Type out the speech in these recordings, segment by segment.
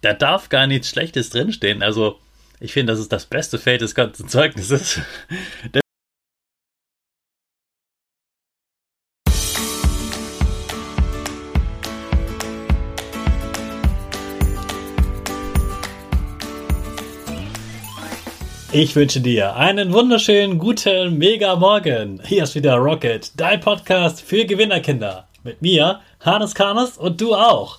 Da darf gar nichts Schlechtes drinstehen. Also, ich finde, das ist das beste Feld des ganzen Zeugnisses. Ich wünsche dir einen wunderschönen guten Mega Morgen. Hier ist wieder Rocket, dein Podcast für Gewinnerkinder. Mit mir, Hannes Karnes und du auch.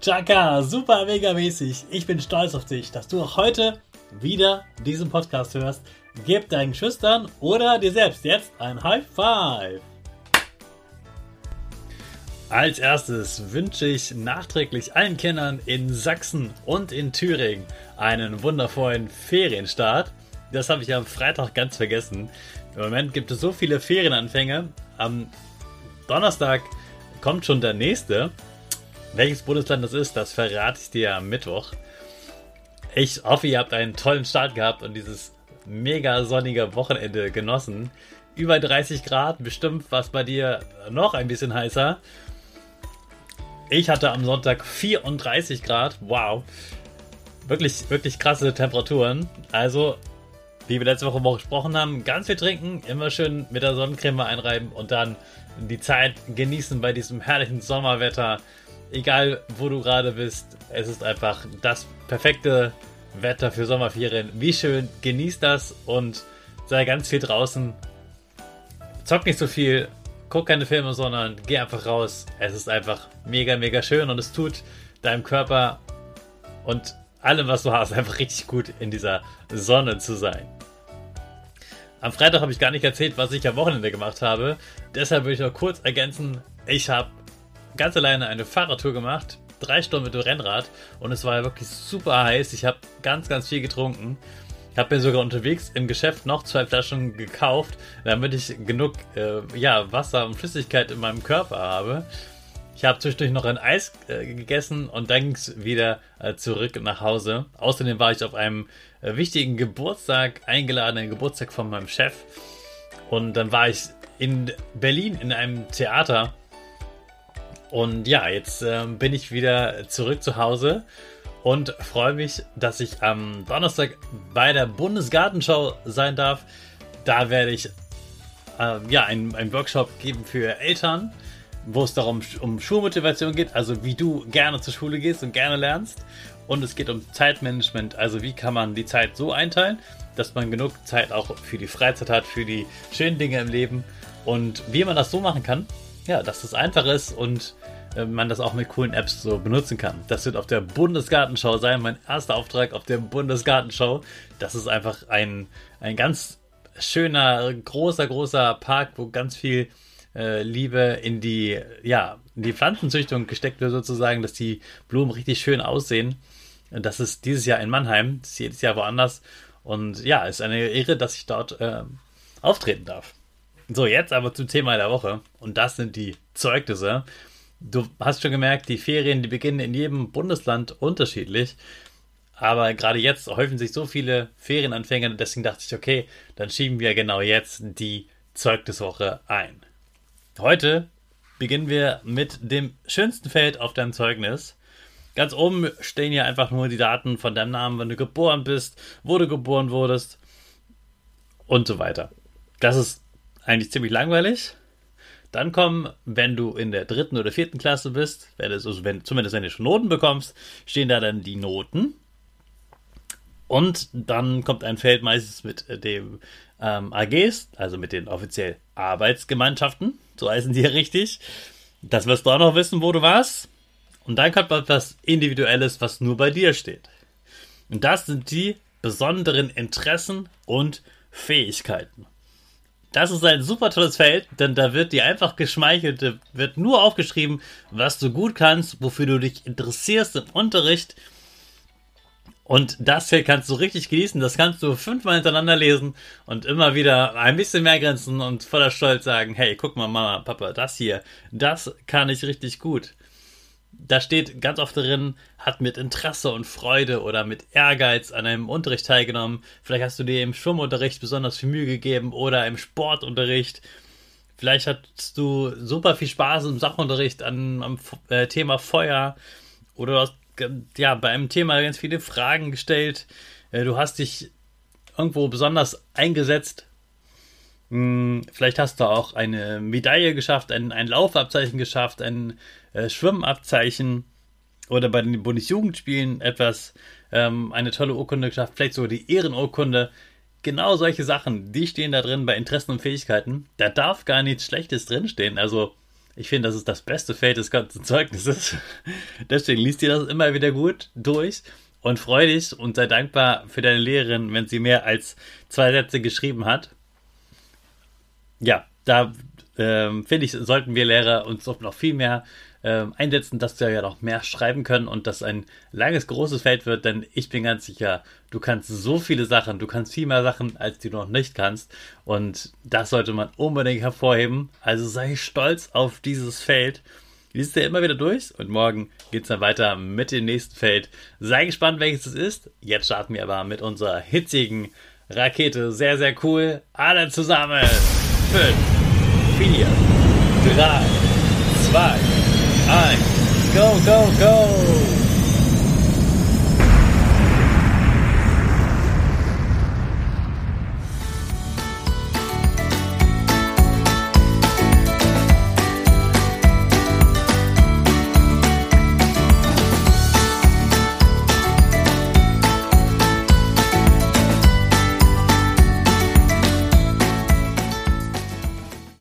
Chaka, super mega mäßig. Ich bin stolz auf dich, dass du auch heute wieder diesen Podcast hörst. Gib deinen Schüchtern oder dir selbst jetzt ein High Five. Als erstes wünsche ich nachträglich allen Kindern in Sachsen und in Thüringen einen wundervollen Ferienstart. Das habe ich am Freitag ganz vergessen. Im Moment gibt es so viele Ferienanfänge. Am Donnerstag kommt schon der nächste. Welches Bundesland das ist, das verrate ich dir am Mittwoch. Ich hoffe, ihr habt einen tollen Start gehabt und dieses mega sonnige Wochenende genossen. Über 30 Grad, bestimmt was bei dir noch ein bisschen heißer. Ich hatte am Sonntag 34 Grad. Wow. Wirklich, wirklich krasse Temperaturen. Also, wie wir letzte Woche gesprochen haben, ganz viel trinken, immer schön mit der Sonnencreme einreiben und dann die Zeit genießen bei diesem herrlichen Sommerwetter egal wo du gerade bist, es ist einfach das perfekte Wetter für Sommerferien. Wie schön, genieß das und sei ganz viel draußen. Zock nicht so viel, guck keine Filme, sondern geh einfach raus. Es ist einfach mega, mega schön und es tut deinem Körper und allem, was du hast, einfach richtig gut in dieser Sonne zu sein. Am Freitag habe ich gar nicht erzählt, was ich am Wochenende gemacht habe. Deshalb würde ich noch kurz ergänzen, ich habe ganz alleine eine Fahrradtour gemacht. Drei Stunden mit dem Rennrad. Und es war wirklich super heiß. Ich habe ganz, ganz viel getrunken. Ich habe mir sogar unterwegs im Geschäft noch zwei Flaschen gekauft, damit ich genug äh, ja, Wasser und Flüssigkeit in meinem Körper habe. Ich habe zwischendurch noch ein Eis äh, gegessen und dann ging es wieder äh, zurück nach Hause. Außerdem war ich auf einem äh, wichtigen Geburtstag eingeladen, einen Geburtstag von meinem Chef. Und dann war ich in Berlin in einem Theater und ja, jetzt äh, bin ich wieder zurück zu Hause und freue mich, dass ich am Donnerstag bei der Bundesgartenschau sein darf. Da werde ich äh, ja einen, einen Workshop geben für Eltern, wo es darum um Schulmotivation geht, also wie du gerne zur Schule gehst und gerne lernst. Und es geht um Zeitmanagement, also wie kann man die Zeit so einteilen, dass man genug Zeit auch für die Freizeit hat, für die schönen Dinge im Leben und wie man das so machen kann, ja, dass es einfach ist und äh, man das auch mit coolen Apps so benutzen kann. Das wird auf der Bundesgartenschau sein, mein erster Auftrag auf der Bundesgartenschau. Das ist einfach ein, ein ganz schöner, großer, großer Park, wo ganz viel äh, Liebe in die, ja, in die Pflanzenzüchtung gesteckt wird, sozusagen, dass die Blumen richtig schön aussehen. Das ist dieses Jahr in Mannheim, das ist jedes Jahr woanders. Und ja, ist eine Ehre, dass ich dort äh, auftreten darf. So, jetzt aber zum Thema der Woche. Und das sind die Zeugnisse. Du hast schon gemerkt, die Ferien, die beginnen in jedem Bundesland unterschiedlich. Aber gerade jetzt häufen sich so viele Ferienanfänger, deswegen dachte ich, okay, dann schieben wir genau jetzt die Zeugniswoche ein. Heute beginnen wir mit dem schönsten Feld auf deinem Zeugnis. Ganz oben stehen ja einfach nur die Daten von deinem Namen, wenn du geboren bist, wo du geboren wurdest und so weiter. Das ist eigentlich ziemlich langweilig. Dann kommen, wenn du in der dritten oder vierten Klasse bist, also wenn, zumindest wenn du schon Noten bekommst, stehen da dann die Noten. Und dann kommt ein Feld meistens mit dem ähm, AGs, also mit den offiziell Arbeitsgemeinschaften, so heißen die ja richtig. Das wirst du auch noch wissen, wo du warst. Und dann kommt etwas Individuelles, was nur bei dir steht. Und das sind die besonderen Interessen und Fähigkeiten. Das ist ein super tolles Feld, denn da wird dir einfach geschmeichelt, da wird nur aufgeschrieben, was du gut kannst, wofür du dich interessierst im Unterricht. Und das Feld kannst du richtig genießen, das kannst du fünfmal hintereinander lesen und immer wieder ein bisschen mehr grenzen und voller Stolz sagen, hey, guck mal, Mama, Papa, das hier, das kann ich richtig gut da steht ganz oft drin, hat mit Interesse und Freude oder mit Ehrgeiz an einem Unterricht teilgenommen. Vielleicht hast du dir im Schwimmunterricht besonders viel Mühe gegeben oder im Sportunterricht. Vielleicht hattest du super viel Spaß im Sachunterricht an, am äh, Thema Feuer oder du hast ja, bei einem Thema ganz viele Fragen gestellt. Äh, du hast dich irgendwo besonders eingesetzt. Hm, vielleicht hast du auch eine Medaille geschafft, ein, ein Laufabzeichen geschafft, ein äh, Schwimmabzeichen oder bei den Bundesjugendspielen etwas, ähm, eine tolle Urkunde geschafft, vielleicht sogar die Ehrenurkunde. Genau solche Sachen, die stehen da drin bei Interessen und Fähigkeiten. Da darf gar nichts Schlechtes drinstehen. Also, ich finde, das ist das beste Feld des ganzen Zeugnisses. Deswegen liest dir das immer wieder gut durch und freu dich und sei dankbar für deine Lehrerin, wenn sie mehr als zwei Sätze geschrieben hat. Ja, da ähm, finde ich, sollten wir Lehrer uns noch viel mehr ähm, einsetzen, dass wir ja noch mehr schreiben können und dass ein langes, großes Feld wird, denn ich bin ganz sicher, du kannst so viele Sachen, du kannst viel mehr Sachen, als du noch nicht kannst und das sollte man unbedingt hervorheben. Also sei stolz auf dieses Feld. Liest dir immer wieder durch und morgen geht es dann weiter mit dem nächsten Feld. Sei gespannt, welches es ist. Jetzt starten wir aber mit unserer hitzigen Rakete. Sehr, sehr cool. Alle zusammen. fünf, vier, drei, zwei, eins. Go, go, go!